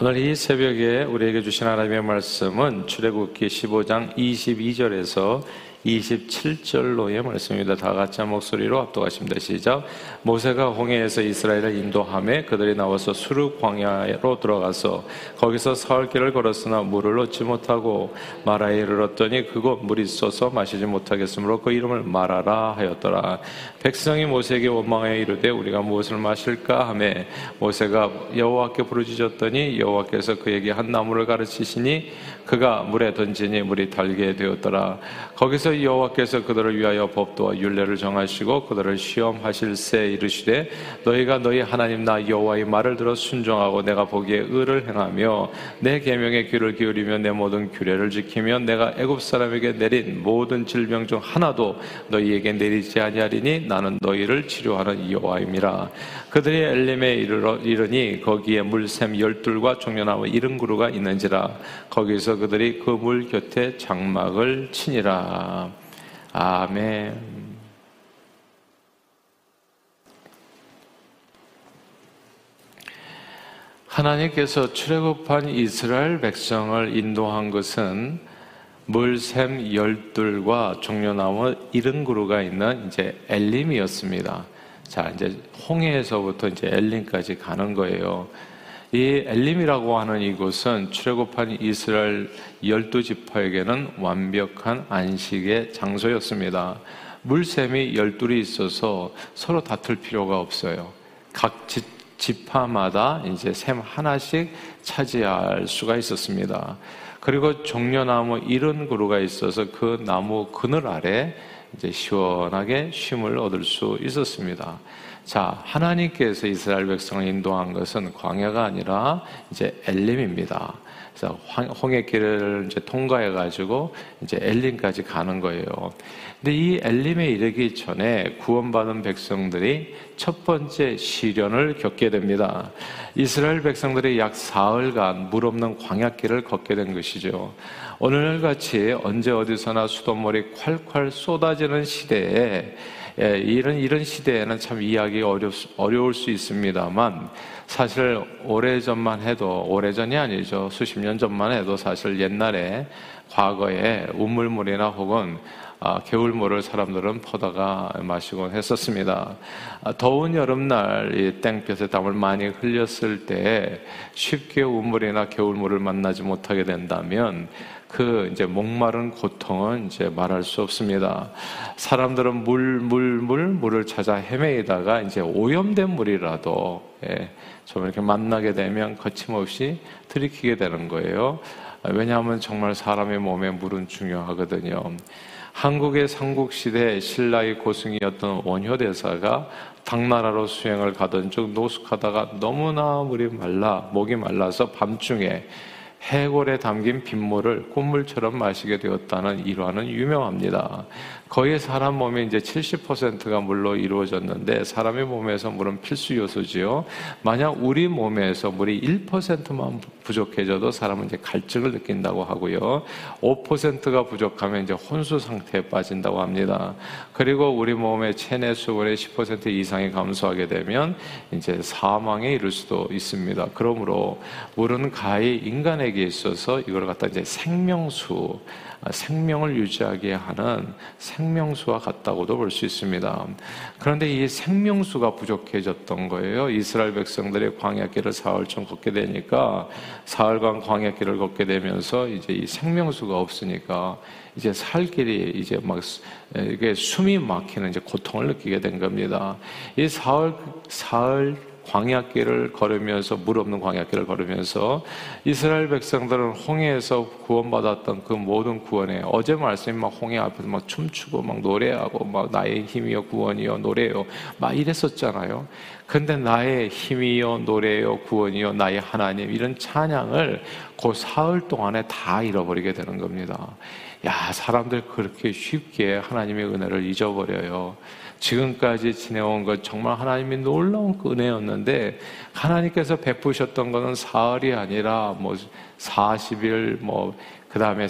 오늘 이 새벽에 우리에게 주신 하나님의 말씀은 출애굽기 15장 22절에서 27절로의 말씀입니다. 다 같이 한 목소리로 압도하십니다. 시작. 모세가 홍해에서 이스라엘을 인도함에 그들이 나와서 수르 광야로 들어가서 거기서 사흘 길을 걸었으나 물을 얻지 못하고 마라에 이르렀더니 그곳 물이 있어서 마시지 못하겠으므로 그 이름을 마라라 하였더라. 백성이 모세에게 원망하여 이르되 우리가 무엇을 마실까 하매 모세가 여호와께 부르짖었더니 여호와께서 그에게 한 나무를 가르치시니 그가 물에 던지니 물이 달게 되었더라. 거기서 여호와께서 그들을 위하여 법도와 율례를 정하시고 그들을 시험하실세 이르시되 너희가 너희 하나님 나 여호와의 말을 들어 순종하고 내가 보기에 의를 행하며 내 계명에 귀를 기울이며 내 모든 규례를 지키며 내가 애굽 사람에게 내린 모든 질병 중 하나도 너희에게 내리지 아니하리니 나는 너희를 치료하는 여호와임이라. 그들이 엘림에 이르러 이르니 거기에 물샘 열둘과 종려나무 이른 그루가 있는지라 거기서 그들이 그 물 곁에 장막을 치니라. 아멘. 하나님께서 출애굽한 이스라엘 백성을 인도한 것은 물샘 열둘과 종려나무 이른 그루가 있는 이제 엘림이었습니다. 자, 이제 홍해에서부터 이제 엘림까지 가는 거예요. 이 엘림이라고 하는 이곳은 출애굽한 이스라엘 열두 지파에게는 완벽한 안식의 장소였습니다. 물샘이 열둘이 있어서 서로 다툴 필요가 없어요. 각 지, 지파마다 이제 샘 하나씩 차지할 수가 있었습니다. 그리고 종려나무 이른 그루가 있어서 그 나무 그늘 아래 이제 시원하게 쉼을 얻을 수 있었습니다. 자, 하나님께서 이스라엘 백성을 인도한 것은 광야가 아니라 이제 엘림입니다. 그래서 홍해 길을 이제 통과해 가지고 이제 엘림까지 가는 거예요. 근데 이 엘림에 이르기 전에 구원받은 백성들이 첫 번째 시련을 겪게 됩니다. 이스라엘 백성들이 약 사흘간 물 없는 광야길을 걷게 된 것이죠. 오늘같이 언제 어디서나 수돗물이 콸콸 쏟아지는 시대에 예, 이런 이런 시대에는 참 이해하기 어렵 어려울 수 있습니다만 사실 오래 전만 해도 오래 전이 아니죠 수십 년 전만 해도 사실 옛날에 과거에 우물물이나 혹은 아, 겨울물을 사람들은 퍼다가 마시곤 했었습니다. 아, 더운 여름날 이 땡볕에 땀을 많이 흘렸을 때 쉽게 우물이나 겨울물을 만나지 못하게 된다면 그 이제 목마른 고통은 이제 말할 수 없습니다. 사람들은 물, 물, 물, 물을 찾아 헤매이다가 이제 오염된 물이라도 예, 좀 이렇게 만나게 되면 거침없이 들이키게 되는 거예요. 왜냐하면 정말 사람의 몸에 물은 중요하거든요. 한국의 삼국시대 신라의 고승이었던 원효대사가 당나라로 수행을 가던 중 노숙하다가 너무나 물이 말라 목이 말라서 밤중에 해골에 담긴 빗물을 꽃물처럼 마시게 되었다는 일화는 유명합니다. 거의 사람 몸의 이제 70%가 물로 이루어졌는데 사람의 몸에서 물은 필수 요소지요. 만약 우리 몸에서 물이 1%만 부족해져도 사람은 이제 갈증을 느낀다고 하고요. 5%가 부족하면 이제 혼수 상태에 빠진다고 합니다. 그리고 우리 몸의 체내 수분의 10% 이상이 감소하게 되면 이제 사망에 이를 수도 있습니다. 그러므로 물은 가히 인간에게 있어서 이걸 갖다 이제 생명수 생명을 유지하게 하는 생명수와 같다고도 볼 수 있습니다. 그런데 이 생명수가 부족해졌던 거예요. 이스라엘 백성들이 광야길을 사흘쯤 걷게 되니까 사흘간 광야길을 걷게 되면서 이제 이 생명수가 없으니까 이제 살 길이 이제 막 이게 숨이 막히는 이제 고통을 느끼게 된 겁니다. 이 사흘 사흘 광야길을 걸으면서 물 없는 광야길을 걸으면서 이스라엘 백성들은 홍해에서 구원받았던 그 모든 구원에 어제 말씀이 막 홍해 앞에서 막 춤추고 막 노래하고 막 나의 힘이여 구원이여 노래요 막 이랬었잖아요. 근데 나의 힘이여 노래요 구원이여 나의 하나님 이런 찬양을 그 사흘 동안에 다 잃어버리게 되는 겁니다. 야 사람들 그렇게 쉽게 하나님의 은혜를 잊어버려요. 지금까지 지내온 것 정말 하나님이 놀라운 그 은혜였는데 하나님께서 베푸셨던 것은 사흘이 아니라 뭐 40일 뭐 그다음에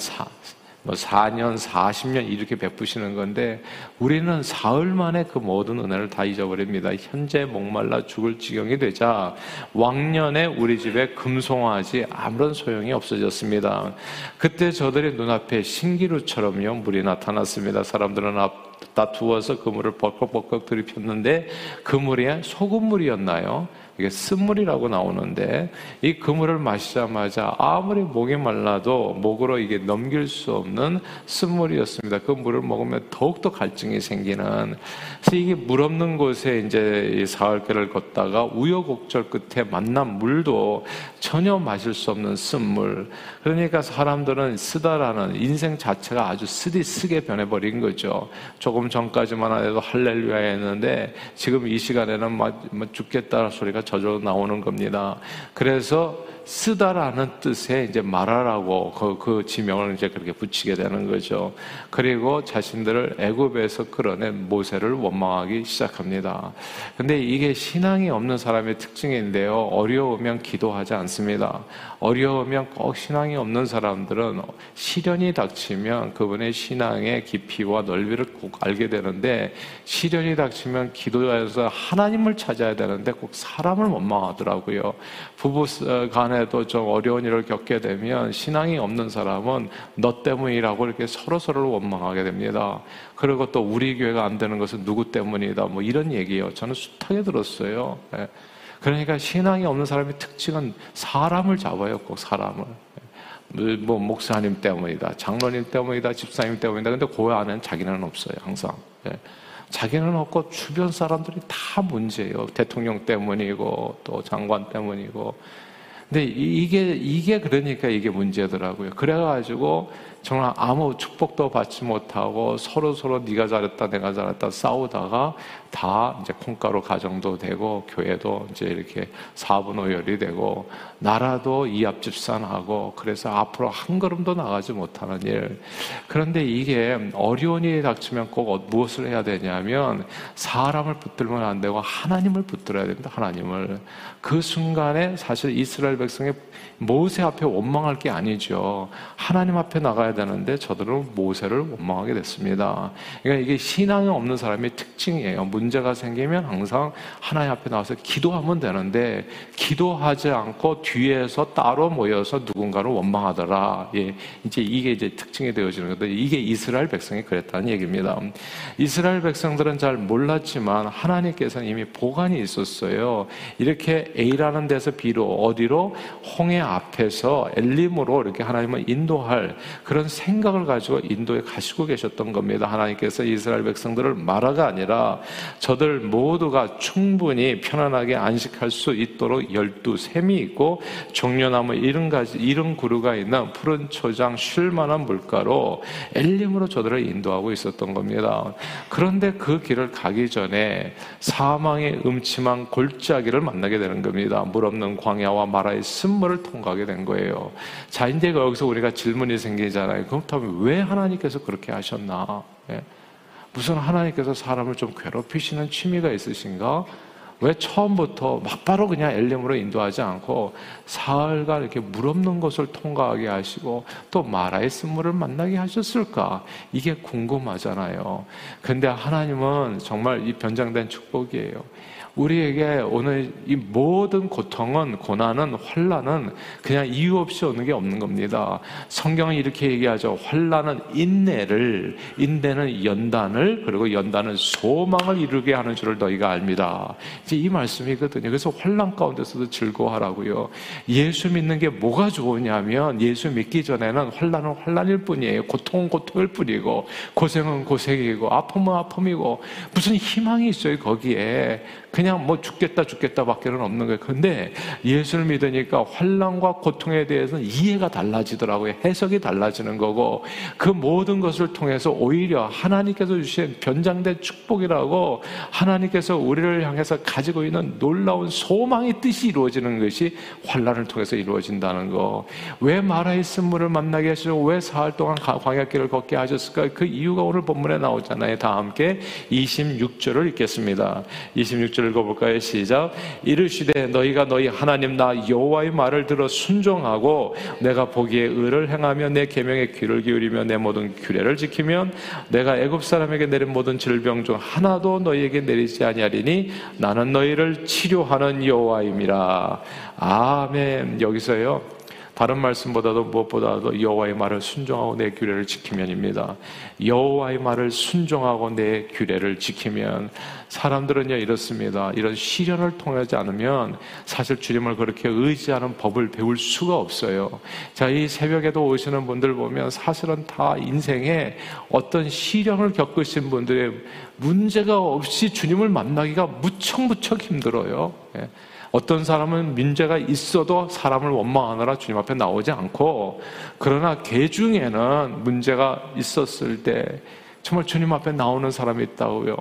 뭐 4년, 40년 이렇게 베푸시는 건데 우리는 사흘 만에 그 모든 은혜를 다 잊어버립니다. 현재 목말라 죽을 지경이 되자 왕년에 우리 집에 금송아지 아무런 소용이 없어졌습니다. 그때 저들의 눈앞에 신기루처럼요 물이 나타났습니다. 사람들은 앞 다투어서 그물을 벌컥벌컥 들이폈는데 그물이 소금물이었나요? 이게 쓴물이라고 나오는데 이 그물을 마시자마자 아무리 목이 말라도 목으로 이게 넘길 수 없는 쓴물이었습니다. 그 물을 먹으면 더욱더 갈증이 생기는 그래서 이게 물 없는 곳에 이제 사흘길을 걷다가 우여곡절 끝에 만난 물도 전혀 마실 수 없는 쓴물 그러니까 사람들은 쓰다라는 인생 자체가 아주 쓰디 쓰게 변해버린 거죠. 조금 전까지만 해도 할렐루야 했는데 지금 이 시간에는 막 죽겠다는 소리가 저절로 나오는 겁니다. 그래서 쓰다라는 뜻에 이제 말하라고 그, 그 지명을 이제 그렇게 붙이게 되는 거죠. 그리고 자신들을 애굽에서 끌어낸 모세를 원망하기 시작합니다. 근데 이게 신앙이 없는 사람의 특징인데요. 어려우면 기도하지 않습니다. 어려우면 꼭 신앙이 없는 사람들은 시련이 닥치면 그분의 신앙의 깊이와 넓이를 꼭 알게 되는데 시련이 닥치면 기도에서 하나님을 찾아야 되는데 꼭 사람을 원망하더라고요. 부부 간에 도 좀 어려운 일을 겪게 되면 신앙이 없는 사람은 너 때문이라고 이렇게 서로 서로 를 원망하게 됩니다. 그리고 또 우리 교회가 안 되는 것은 누구 때문이다 뭐 이런 얘기예요. 저는 숱하게 들었어요. 예. 그러니까 신앙이 없는 사람의 특징은 사람을 잡아요. 꼭 사람을. 예. 뭐 목사님 때문이다, 장로님 때문이다, 집사님 때문이다. 근데 그 안에는 자기는 없어요. 항상. 예. 자기는 없고 주변 사람들이 다 문제예요. 대통령 때문이고 또 장관 때문이고. 근데 이게 이게 그러니까 이게 문제더라고요. 그래가지고 정말 아무 축복도 받지 못하고 서로 서로 네가 잘했다 내가 잘했다 싸우다가 다 이제 콩가루 가정도 되고 교회도 이제 이렇게 사분오열이 되고 나라도 이합집산하고 그래서 앞으로 한 걸음도 나가지 못하는 일. 그런데 이게 어려운 일이 닥치면 꼭 어, 무엇을 해야 되냐면 사람을 붙들면 안 되고 하나님을 붙들어야 됩니다. 하나님을. 그 순간에 사실 이스라엘 백성의 모세 앞에 원망할 게 아니죠. 하나님 앞에 나가야 되는데 저들은 모세를 원망하게 됐습니다. 그러니까 이게 신앙이 없는 사람의 특징이에요. 문제가 생기면 항상 하나님 앞에 나와서 기도하면 되는데 기도하지 않고 뒤에서 따로 모여서 누군가를 원망하더라. 예, 이제 이게 이제 특징이 되어지는 건데 이게 이스라엘 백성이 그랬다는 얘기입니다. 이스라엘 백성들은 잘 몰랐지만 하나님께서는 이미 보관이 있었어요. 이렇게 A라는 데서 B로 어디로 홍해 앞에서 엘림으로 이렇게 하나님을 인도할 그런 생각을 가지고 인도에 가시고 계셨던 겁니다. 하나님께서 이스라엘 백성들을 말아가 아니라 저들 모두가 충분히 편안하게 안식할 수 있도록 열두 샘이 있고 종려나무 이런 가지 이런 구루가 있는 푸른 초장 쉴만한 물가로 엘림으로 저들을 인도하고 있었던 겁니다. 그런데 그 길을 가기 전에 사망의 음침한 골짜기를 만나게 되는 겁니다. 물 없는 광야와 마라의 쓴물을 통과하게 된 거예요. 자, 이제 여기서 우리가 질문이 생기잖아요. 그렇다면 왜 하나님께서 그렇게 하셨나? 예. 무슨 하나님께서 사람을 좀 괴롭히시는 취미가 있으신가? 왜 처음부터 막바로 그냥 엘림으로 인도하지 않고 사흘간 이렇게 물 없는 곳을 통과하게 하시고 또 마라의 쓴물을 만나게 하셨을까? 이게 궁금하잖아요. 근데 하나님은 정말 이 변장된 축복이에요. 우리에게 오늘 이 모든 고통은 고난은 환란은 그냥 이유 없이 오는 게 없는 겁니다. 성경은 이렇게 얘기하죠. 환란은 인내를 인내는 연단을 그리고 연단은 소망을 이루게 하는 줄을 너희가 압니다. 이제 이 말씀이거든요. 그래서 환란 가운데서도 즐거워하라고요. 예수 믿는 게 뭐가 좋으냐면 예수 믿기 전에는 환란은 환란일 뿐이에요. 고통은 고통일 뿐이고 고생은 고생이고 아픔은 아픔이고 무슨 희망이 있어요 거기에 그냥 뭐 죽겠다 죽겠다 밖에는 없는 거예요. 근데 예수를 믿으니까 환란과 고통에 대해서는 이해가 달라지더라고요. 해석이 달라지는 거고 그 모든 것을 통해서 오히려 하나님께서 주신 변장된 축복이라고 하나님께서 우리를 향해서 가지고 있는 놀라운 소망의 뜻이 이루어지는 것이 환란을 통해서 이루어진다는 거. 왜 마라의 쓴물을 만나게 하시고 왜 사흘 동안 광야길을 걷게 하셨을까? 그 이유가 오늘 본문에 나오잖아요. 다 함께 26절을 읽겠습니다. 26절 읽어볼까요? 시작. 이르시되 너희가 너희 하나님 나 여호와의 말을 들어 순종하고 내가 보기에 의를 행하며 내 계명에 귀를 기울이며 내 모든 규례를 지키면 내가 애굽 사람에게 내린 모든 질병 중 하나도 너희에게 내리지 아니하리니 나는 너희를 치료하는 여호와임이라. 아멘. 여기서요. 다른 말씀보다도 무엇보다도 여호와의 말을 순종하고 내 규례를 지키면입니다. 여호와의 말을 순종하고 내 규례를 지키면 사람들은요 이렇습니다. 이런 시련을 통하지 않으면 사실 주님을 그렇게 의지하는 법을 배울 수가 없어요. 자, 이 새벽에도 오시는 분들 보면 사실은 다 인생에 어떤 시련을 겪으신 분들의 문제가 없이 주님을 만나기가 무척 무척 힘들어요. 예. 어떤 사람은 문제가 있어도 사람을 원망하느라 주님 앞에 나오지 않고 그러나 개 중에는 문제가 있었을 때 정말 주님 앞에 나오는 사람이 있다고요.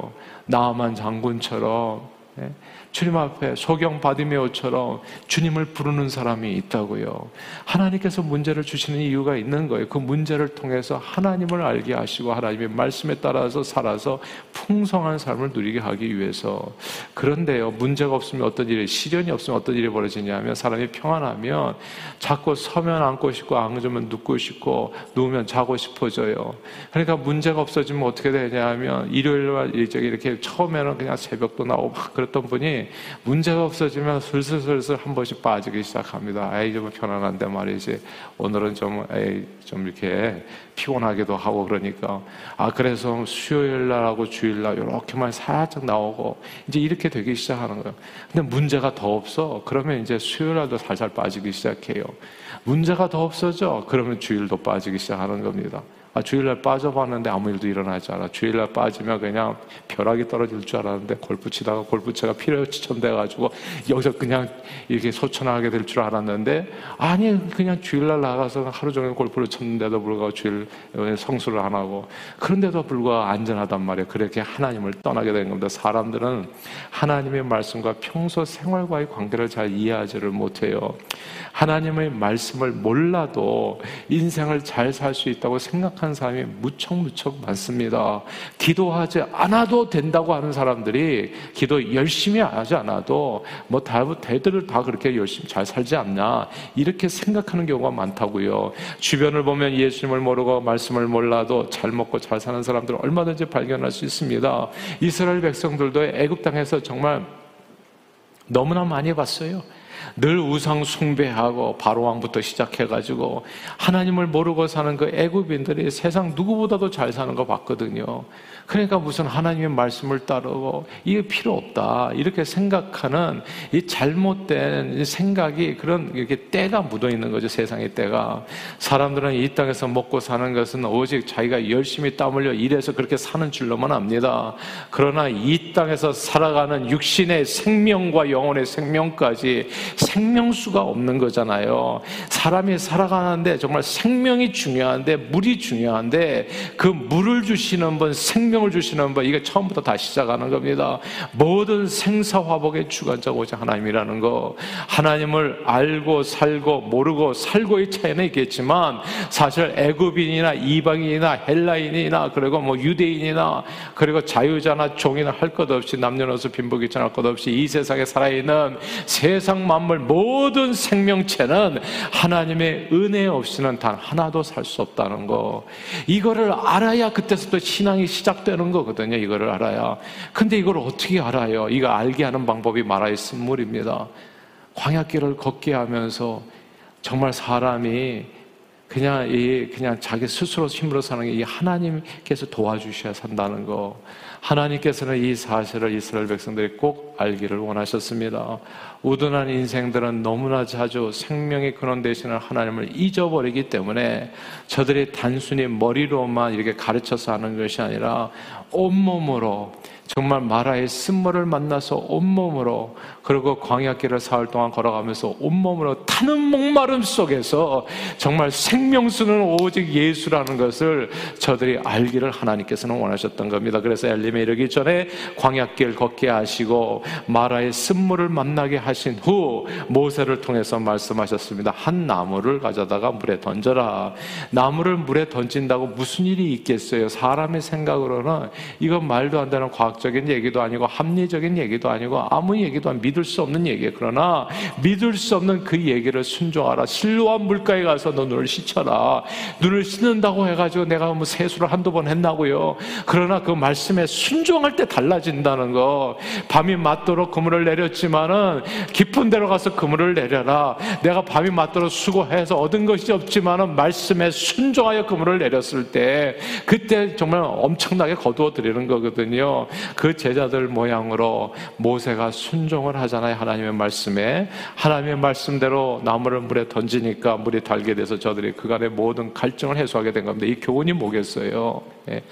나만 장군처럼 예? 주님 앞에 소경 바디메오처럼 주님을 부르는 사람이 있다고요. 하나님께서 문제를 주시는 이유가 있는 거예요. 그 문제를 통해서 하나님을 알게 하시고 하나님의 말씀에 따라서 살아서 풍성한 삶을 누리게 하기 위해서. 그런데요, 문제가 없으면 어떤 일이, 시련이 없으면 어떤 일이 벌어지냐면 사람이 평안하면 자꾸 서면 앉고 싶고 앉으면 눕고 싶고 누우면 자고 싶어져요. 그러니까 문제가 없어지면 어떻게 되냐면 일요일 날 일정이 이렇게 처음에는 그냥 새벽도 나오고 막 그랬던 분이 문제가 없어지면 슬슬슬슬 한 번씩 빠지기 시작합니다. 아이 좀 편안한데 말이지. 오늘은 좀, 에이, 좀 이렇게 피곤하기도 하고 그러니까. 아, 그래서 수요일 날하고 주일 날 이렇게만 살짝 나오고 이제 이렇게 되기 시작하는 거예요. 근데 문제가 더 없어. 그러면 이제 수요일 날도 살살 빠지기 시작해요. 문제가 더 없어져. 그러면 주일도 빠지기 시작하는 겁니다. 아, 주일날 빠져봤는데 아무 일도 일어나지 않아. 주일날 빠지면 그냥 벼락이 떨어질 줄 알았는데 골프 치다가 골프채가 필요치천돼가지고 여기서 그냥 이렇게 소천하게 될 줄 알았는데 아니 그냥 주일날 나가서 하루 종일 골프를 쳤는데도 불구하고 주일 성수를 안 하고 그런데도 불구하고 안전하단 말이에요. 그렇게 하나님을 떠나게 된 겁니다. 사람들은 하나님의 말씀과 평소 생활과의 관계를 잘 이해하지를 못해요. 하나님의 말씀을 몰라도 인생을 잘 살 수 있다고 생각하는 사람이 무척 무척 많습니다. 기도하지 않아도 된다고 하는 사람들이 기도 열심히 하지 않아도 뭐 대들을 다 그렇게 열심히 잘 살지 않나 이렇게 생각하는 경우가 많다고요. 주변을 보면 예수님을 모르고 말씀을 몰라도 잘 먹고 잘 사는 사람들 얼마든지 발견할 수 있습니다. 이스라엘 백성들도 애굽 땅에서 정말 너무나 많이 봤어요. 늘 우상 숭배하고 바로 왕부터 시작해가지고 하나님을 모르고 사는 그 애굽인들이 세상 누구보다도 잘 사는 거 봤거든요. 그러니까 무슨 하나님의 말씀을 따르고 이게 필요 없다 이렇게 생각하는 이 잘못된 생각이 그런 이렇게 때가 묻어 있는 거죠 세상의 때가 사람들은 이 땅에서 먹고 사는 것은 오직 자기가 열심히 땀 흘려 일해서 그렇게 사는 줄로만 압니다. 그러나 이 땅에서 살아가는 육신의 생명과 영혼의 생명까지 생명수가 없는 거잖아요. 사람이 살아가는데 정말 생명이 중요한데 물이 중요한데 그 물을 주시는 분 생명 생명을 주시는 분, 이게 처음부터 다시 시작하는 겁니다. 모든 생사화복의 주관자가 오직 하나님이라는 거. 하나님을 알고 살고 모르고 살고의 차이는 있겠지만 사실 애굽인이나 이방인이나 헬라인이나 그리고 뭐 유대인이나 그리고 자유자나 종이나 할 것 없이 남녀노소 빈부귀천 할것 없이 이 세상에 살아있는 세상 만물 모든 생명체는 하나님의 은혜 없이는 단 하나도 살 수 없다는 거. 이거를 알아야 그때부터 신앙이 시작 되는 거거든요. 이거를 알아야. 근데 이걸 어떻게 알아요? 이거 알게 하는 방법이 마라의 쓴물입니다. 광야길을 걷게 하면서 정말 사람이 그냥 이 그냥 자기 스스로 힘으로 사는 게 이 하나님께서 도와주셔야 산다는 거. 하나님께서는 이 사실을 이스라엘 백성들이 꼭 알기를 원하셨습니다. 우둔한 인생들은 너무나 자주 생명의 근원 되시는 하나님을 잊어버리기 때문에 저들이 단순히 머리로만 이렇게 가르쳐서 하는 것이 아니라 온몸으로 정말 마라의 쓴물을 만나서 온몸으로 그리고 광야길을 사흘 동안 걸어가면서 온몸으로 타는 목마름 속에서 정말 생 생명수는 오직 예수라는 것을 저들이 알기를 하나님께서는 원하셨던 겁니다. 그래서 엘 림에 이르기 전에 광약길 걷게 하시고 마라의 쓴물을 만나게 하신 후 모세를 통해서 말씀하셨습니다. 한 나무를 가져다가 물에 던져라. 나무를 물에 던진다고 무슨 일이 있겠어요? 사람의 생각으로는 이건 말도 안 되는 과학적인 얘기도 아니고 합리적인 얘기도 아니고 아무 얘기도 안 믿을 수 없는 얘기예요. 그러나 믿을 수 없는 그 얘기를 순종하라. 실로한 물가에 가서 너 눈을 씻쳐라. 눈을 씻는다고 해가지고 내가 뭐 세수를 한두 번 했나고요. 그러나 그 말씀에 순종할 때 달라진다는 거. 밤이 맞도록 그물을 내렸지만은 깊은 데로 가서 그물을 내려라. 내가 밤이 맞도록 수고해서 얻은 것이 없지만은 말씀에 순종하여 그물을 내렸을 때 그때 정말 엄청나게 거두어 드리는 거거든요. 그 제자들 모양으로 모세가 순종을 하잖아요. 하나님의 말씀에 하나님의 말씀대로 나무를 물에 던지니까 물이 달게 돼서 저들이 그간의 모든 갈증을 해소하게 된 겁니다. 이 교훈이 뭐겠어요? 예.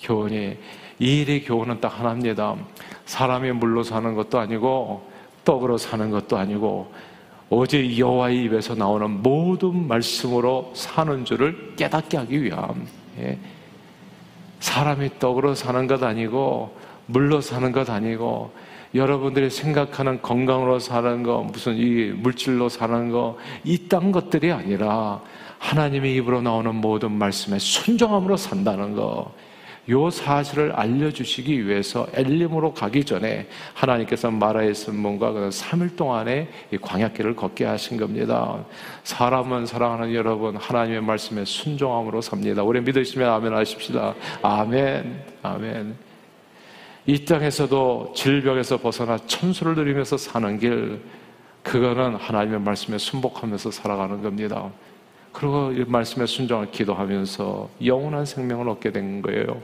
교훈이 이 일의 교훈은 딱 하나입니다. 사람이 물로 사는 것도 아니고 떡으로 사는 것도 아니고 어제 여호와의 입에서 나오는 모든 말씀으로 사는 줄을 깨닫게 하기 위함. 예. 사람이 떡으로 사는 것 아니고 물로 사는 것 아니고 여러분들이 생각하는 건강으로 사는 거, 무슨 이 물질로 사는 거, 이딴 것들이 아니라 하나님의 입으로 나오는 모든 말씀에 순종함으로 산다는 거. 요 사실을 알려주시기 위해서 엘림으로 가기 전에 하나님께서 마라의 선문과 그 3일 동안에 이 광약길을 걷게 하신 겁니다. 사람은 사랑하는 여러분 하나님의 말씀에 순종함으로 삽니다. 우리 믿으시면 아멘 하십시다. 아멘, 아멘. 이 땅에서도 질병에서 벗어나 천수를 누리면서 사는 길, 그거는 하나님의 말씀에 순복하면서 살아가는 겁니다. 그리고 이 말씀에 순종을 기도하면서 영원한 생명을 얻게 된 거예요.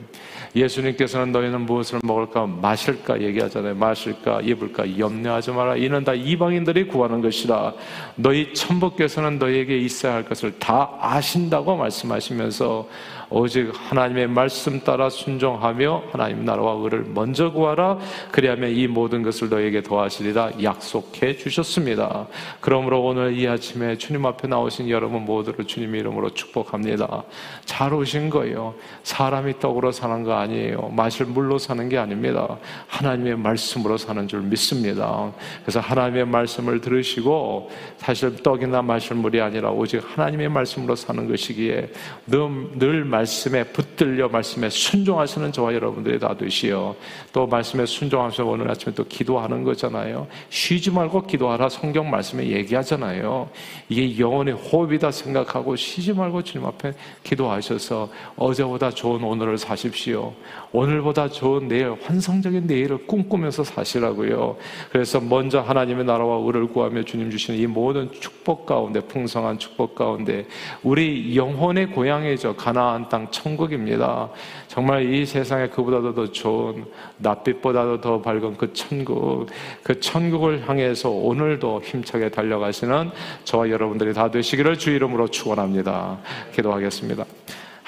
예수님께서는 너희는 무엇을 먹을까, 마실까 얘기하잖아요. 마실까, 입을까, 염려하지 마라. 이는 다 이방인들이 구하는 것이라. 너희 천부께서는 너희에게 있어야 할 것을 다 아신다고 말씀하시면서 오직 하나님의 말씀 따라 순종하며 하나님 나라와 의를 먼저 구하라 그리하면 이 모든 것을 너에게 더하시리라 약속해 주셨습니다. 그러므로 오늘 이 아침에 주님 앞에 나오신 여러분 모두를 주님 이름으로 축복합니다. 잘 오신 거예요. 사람이 떡으로 사는 거 아니에요. 마실 물로 사는 게 아닙니다. 하나님의 말씀으로 사는 줄 믿습니다. 그래서 하나님의 말씀을 들으시고 사실 떡이나 마실 물이 아니라 오직 하나님의 말씀으로 사는 것이기에 늘, 늘 말씀에 붙들려 말씀에 순종하시는 저와 여러분들이 다 되시어 또 말씀에 순종하면서 오늘 아침에 또 기도하는 거잖아요. 쉬지 말고 기도하라 성경 말씀에 얘기하잖아요. 이게 영혼의 호흡이다 생각하고 쉬지 말고 주님 앞에 기도하셔서 어제보다 좋은 오늘을 사십시오. 오늘보다 좋은 내일, 환상적인 내일을 꿈꾸면서 사시라고요. 그래서 먼저 하나님의 나라와 의를 구하며 주님 주시는 이 모든 축복 가운데 풍성한 축복 가운데 우리 영혼의 고향이죠. 가나안 땅 천국입니다. 정말 이 세상에 그보다도 더 좋은 낯빛보다도 더 밝은 그 천국, 그 천국을 향해서 오늘도 힘차게 달려가시는 저와 여러분들이 다 되시기를 주 이름으로 축원합니다. 기도하겠습니다.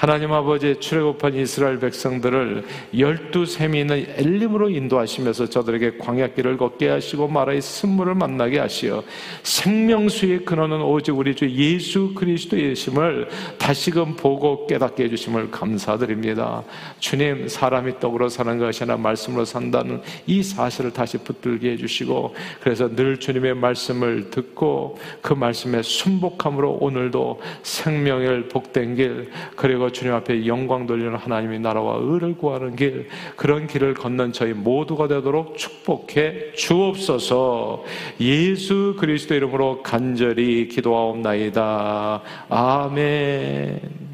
하나님 아버지 출애굽한 이스라엘 백성들을 열두 셈이 있는 엘림으로 인도하시면서 저들에게 광야길을 걷게 하시고 마라의 쓴물을 만나게 하시어 생명수의 근원은 오직 우리 주 예수 그리스도의 심을 다시금 보고 깨닫게 해주심을 감사드립니다. 주님 사람이 떡으로 사는 것이 아니라 말씀으로 산다는 이 사실을 다시 붙들게 해주시고 그래서 늘 주님의 말씀을 듣고 그 말씀에 순복함으로 오늘도 생명을 복된 길 그리고 주님 앞에 영광 돌리는 하나님의 나라와 의를 구하는 길, 그런 길을 걷는 저희 모두가 되도록 축복해 주옵소서 예수 그리스도 이름으로 간절히 기도하옵나이다. 아멘.